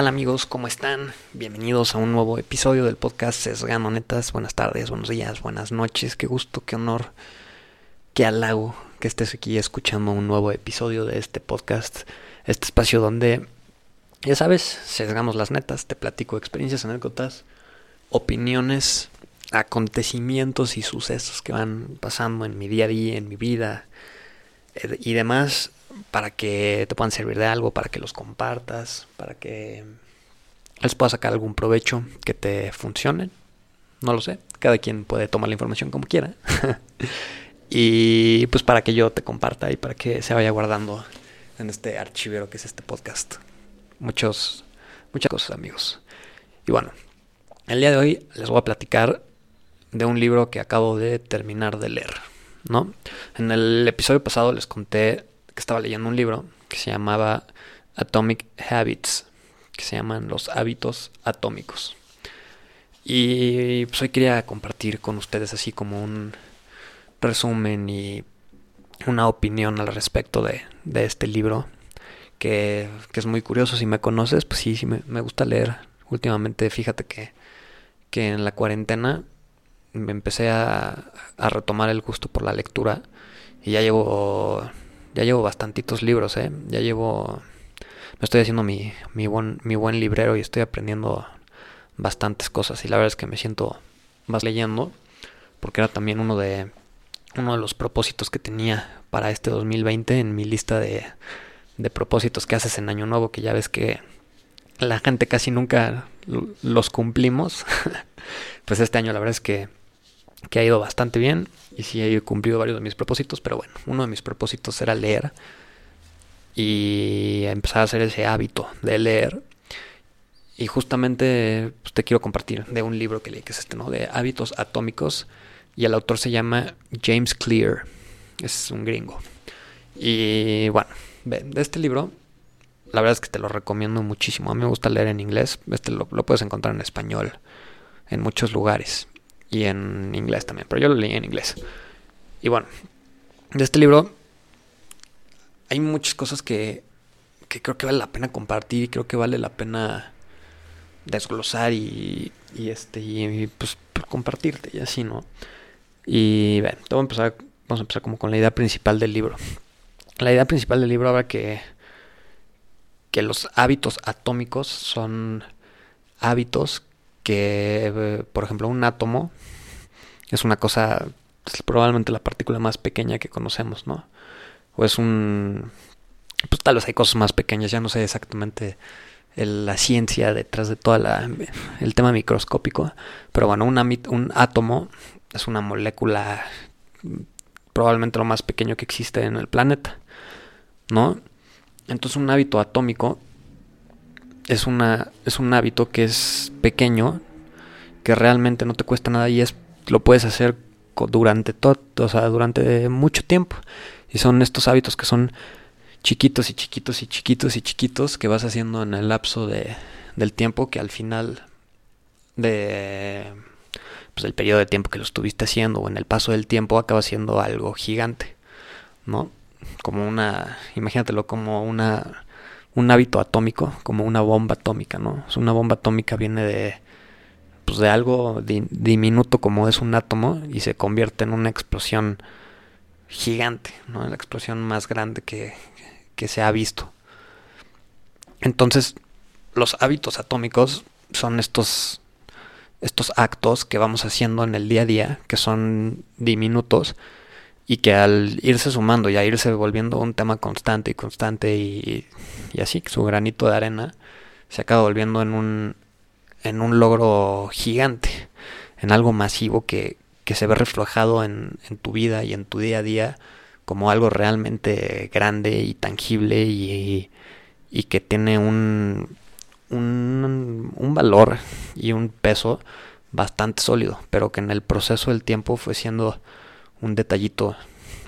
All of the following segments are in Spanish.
tal amigos? ¿Cómo están? Bienvenidos a un nuevo episodio del podcast Sesgano Netas. Buenas tardes, buenos días, buenas noches. Qué gusto, qué honor, qué halago que estés aquí escuchando un nuevo episodio de este podcast. Este espacio donde, ya sabes, sesgamos las netas, te platico experiencias, anécdotas, opiniones, acontecimientos y sucesos que van pasando en mi día a día, en mi vida eh, y demás para que te puedan servir de algo, para que los compartas, para que les pueda sacar algún provecho que te funcione. No lo sé, cada quien puede tomar la información como quiera. y pues para que yo te comparta y para que se vaya guardando en este archivero que es este podcast. Muchos, muchas cosas amigos. Y bueno, el día de hoy les voy a platicar de un libro que acabo de terminar de leer. ¿no? En el episodio pasado les conté estaba leyendo un libro que se llamaba Atomic Habits, que se llaman los hábitos atómicos. Y pues hoy quería compartir con ustedes así como un resumen y una opinión al respecto de, de este libro, que, que, es muy curioso. Si me conoces, pues sí, sí me, me gusta leer. Últimamente, fíjate que, que en la cuarentena me empecé a, a retomar el gusto por la lectura y ya llevo ya llevo bastantitos libros, ¿eh? Ya llevo... Me estoy haciendo mi, mi, buen, mi buen librero y estoy aprendiendo bastantes cosas. Y la verdad es que me siento más leyendo. Porque era también uno de, uno de los propósitos que tenía para este 2020 en mi lista de, de propósitos que haces en Año Nuevo. Que ya ves que la gente casi nunca los cumplimos. pues este año la verdad es que que ha ido bastante bien y sí he cumplido varios de mis propósitos, pero bueno, uno de mis propósitos era leer y empezar a hacer ese hábito de leer. Y justamente pues, te quiero compartir de un libro que leí, que es este, ¿no? De hábitos atómicos. Y el autor se llama James Clear. Es un gringo. Y bueno, de este libro, la verdad es que te lo recomiendo muchísimo. A mí me gusta leer en inglés. Este lo, lo puedes encontrar en español en muchos lugares y en inglés también, pero yo lo leí en inglés. Y bueno, de este libro hay muchas cosas que, que creo que vale la pena compartir, creo que vale la pena desglosar y, y este y, pues compartirte y así, ¿no? Y bueno, empezar, vamos a empezar como con la idea principal del libro. La idea principal del libro habla que que los hábitos atómicos son hábitos que, por ejemplo, un átomo es una cosa, probablemente la partícula más pequeña que conocemos, ¿no? O es un... Pues tal vez hay cosas más pequeñas, ya no sé exactamente la ciencia detrás de todo el tema microscópico, pero bueno, un, un átomo es una molécula probablemente lo más pequeño que existe en el planeta, ¿no? Entonces un hábito atómico es, una, es un hábito que es pequeño, que realmente no te cuesta nada y es lo puedes hacer durante todo, o sea, durante mucho tiempo. Y son estos hábitos que son chiquitos y chiquitos y chiquitos y chiquitos que vas haciendo en el lapso de, del tiempo que al final de pues el periodo de tiempo que lo estuviste haciendo o en el paso del tiempo acaba siendo algo gigante, ¿no? Como una, imagínatelo como una un hábito atómico, como una bomba atómica, ¿no? una bomba atómica viene de pues, de algo diminuto como es un átomo y se convierte en una explosión gigante, ¿no? La explosión más grande que, que se ha visto. Entonces, los hábitos atómicos son estos estos actos que vamos haciendo en el día a día, que son diminutos y que al irse sumando y a irse volviendo un tema constante y constante y, y así, su granito de arena se acaba volviendo en un, en un logro gigante, en algo masivo que, que se ve reflejado en, en, tu vida y en tu día a día como algo realmente grande y tangible y, y que tiene un, un, un valor y un peso bastante sólido, pero que en el proceso del tiempo fue siendo un detallito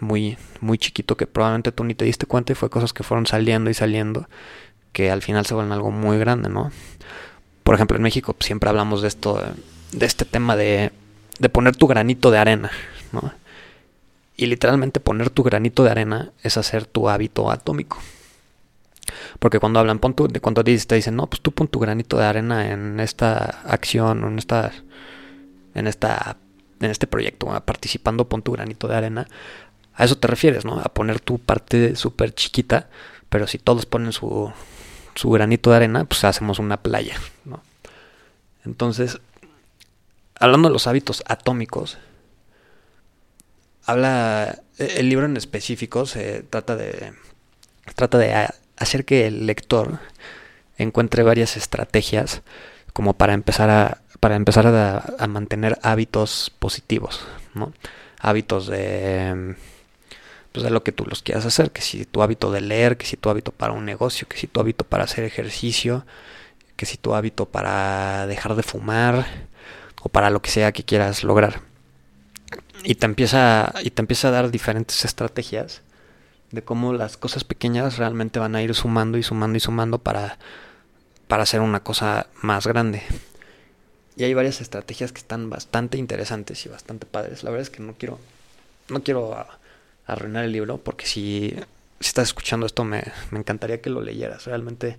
muy, muy chiquito que probablemente tú ni te diste cuenta y fue cosas que fueron saliendo y saliendo que al final se vuelven algo muy grande, ¿no? por ejemplo, en México siempre hablamos de esto, de este tema de, de poner tu granito de arena, ¿no? Y literalmente poner tu granito de arena es hacer tu hábito atómico. Porque cuando hablan, pon tu, cuando te dicen, no, pues tú pon tu granito de arena en esta acción, en esta, en esta, en este proyecto, participando, pon tu granito de arena. A eso te refieres, ¿no? A poner tu parte súper chiquita, pero si todos ponen su, su granito de arena, pues hacemos una playa, ¿no? Entonces, hablando de los hábitos atómicos, habla, e, el libro en específico se trata de, trata de hacer que el lector encuentre varias estrategias como para empezar a, para empezar a, mantener hábitos positivos, ¿no? Hábitos de, pues de lo que tú los quieras hacer, que si tu hábito de leer, que si tu hábito para un negocio, que si tu hábito para hacer ejercicio, que si tu hábito para dejar de fumar o para lo que sea que quieras lograr. Y te empieza, y te empieza a dar diferentes estrategias de cómo las cosas pequeñas realmente van a ir sumando y sumando y sumando para, para hacer una cosa más grande. Y hay varias estrategias que están bastante interesantes y bastante padres. La verdad es que no quiero, no quiero arruinar el libro porque si, si estás escuchando esto me, me encantaría que lo leyeras. Realmente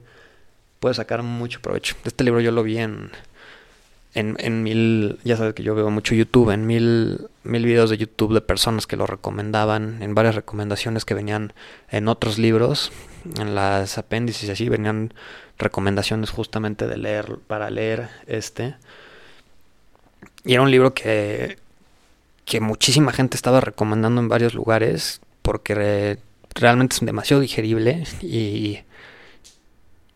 puedes sacar mucho provecho. Este libro yo lo vi en en, en mil, ya sabes que yo veo mucho YouTube, en mil, mil videos de YouTube de personas que lo recomendaban, en varias recomendaciones que venían en otros libros, en las apéndices y así, venían recomendaciones justamente de leer, para leer este. Y era un libro que, que muchísima gente estaba recomendando en varios lugares porque realmente es demasiado digerible y,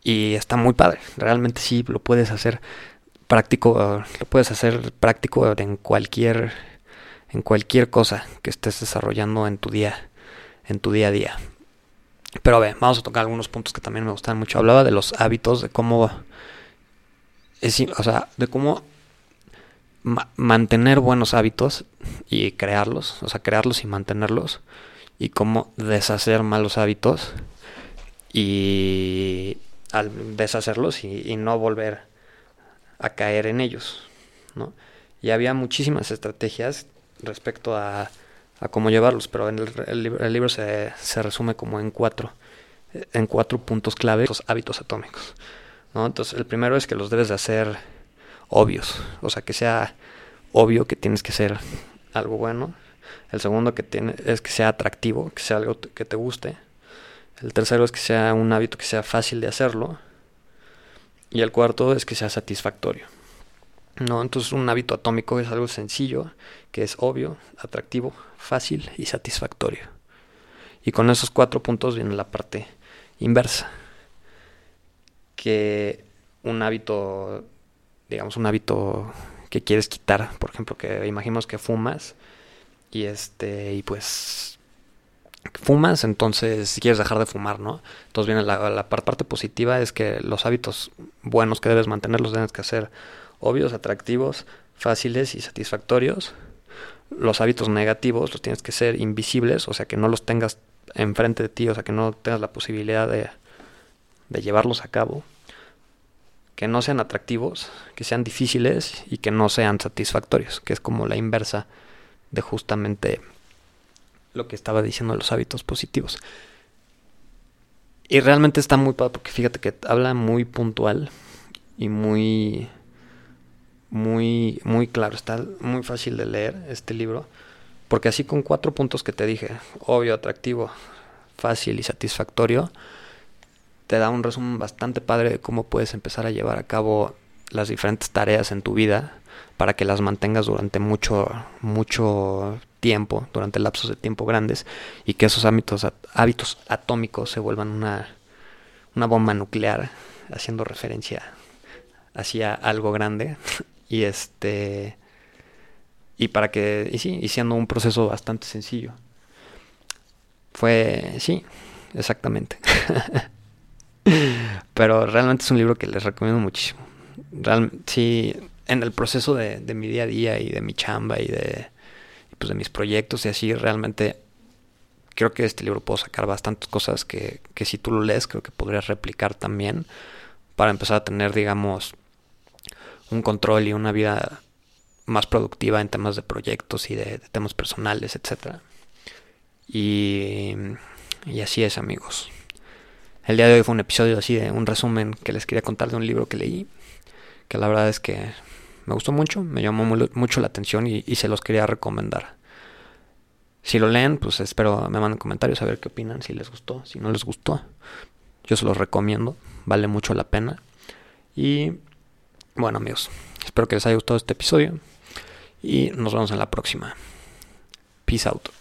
y está muy padre. Realmente sí lo puedes hacer práctico, lo puedes hacer práctico en cualquier, en cualquier cosa que estés desarrollando en tu día, en tu día a día. Pero a ver, vamos a tocar algunos puntos que también me gustan mucho. Hablaba de los hábitos, de cómo, es, o sea, de cómo mantener buenos hábitos y crearlos, o sea, crearlos y mantenerlos, y cómo deshacer malos hábitos y al deshacerlos y no volver a caer en ellos, ¿no? Y había muchísimas estrategias respecto a, a cómo llevarlos, pero en el, libro se, se, resume como en cuatro, en cuatro puntos clave, los hábitos atómicos, ¿no? Entonces, el primero es que los debes de hacer obvios, o sea, que sea obvio que tienes que hacer algo bueno. El segundo que tiene, es que sea atractivo, que sea algo que te guste. El tercero es que sea un hábito que sea fácil de hacerlo. Y el cuarto es que sea satisfactorio. ¿No? Entonces un hábito atómico es algo sencillo, que es obvio, atractivo, fácil y satisfactorio. Y con esos cuatro puntos viene la parte inversa. Que un hábito, digamos, un hábito que quieres quitar, por ejemplo, que imaginemos que fumas y este, y pues fumas, entonces si quieres dejar de fumar, ¿no? Entonces viene la, parte positiva es que los hábitos buenos que debes mantener los debes que hacer obvios, atractivos, fáciles y satisfactorios. Los hábitos negativos los tienes que ser invisibles, o sea que no los tengas enfrente de ti, o sea que no tengas la posibilidad de, de llevarlos a cabo. Que no sean atractivos, que sean difíciles y que no sean satisfactorios, que es como la inversa de justamente lo que estaba diciendo de los hábitos positivos. Y realmente está muy padre porque fíjate que habla muy puntual y muy muy muy claro, está muy fácil de leer este libro, porque así con cuatro puntos que te dije, obvio, atractivo, fácil y satisfactorio, te da un resumen bastante padre de cómo puedes empezar a llevar a cabo las diferentes tareas en tu vida para que las mantengas durante mucho mucho tiempo, durante lapsos de tiempo grandes, y que esos hábitos, hábitos atómicos se vuelvan una, una bomba nuclear, haciendo referencia hacia algo grande. y este. Y para que. Y sí, y siendo un proceso bastante sencillo. Fue. Sí, exactamente. Pero realmente es un libro que les recomiendo muchísimo. Real, sí, en el proceso de, de mi día a día y de mi chamba y de pues, de mis proyectos y así realmente creo que de este libro puedo sacar bastantes cosas que, que si tú lo lees creo que podrías replicar también para empezar a tener digamos un control y una vida más productiva en temas de proyectos y de, temas personales, etcétera. Y, y así es, amigos. El día de hoy fue un episodio así de un resumen que les quería contar de un libro que leí, que la verdad es que me gustó mucho, me llamó mucho la atención y, se los quería recomendar. Si lo leen, pues espero me manden comentarios a ver qué opinan, si les gustó, si no les gustó. Yo se los recomiendo, vale mucho la pena. Y bueno amigos, espero que les haya gustado este episodio y nos vemos en la próxima. Peace out.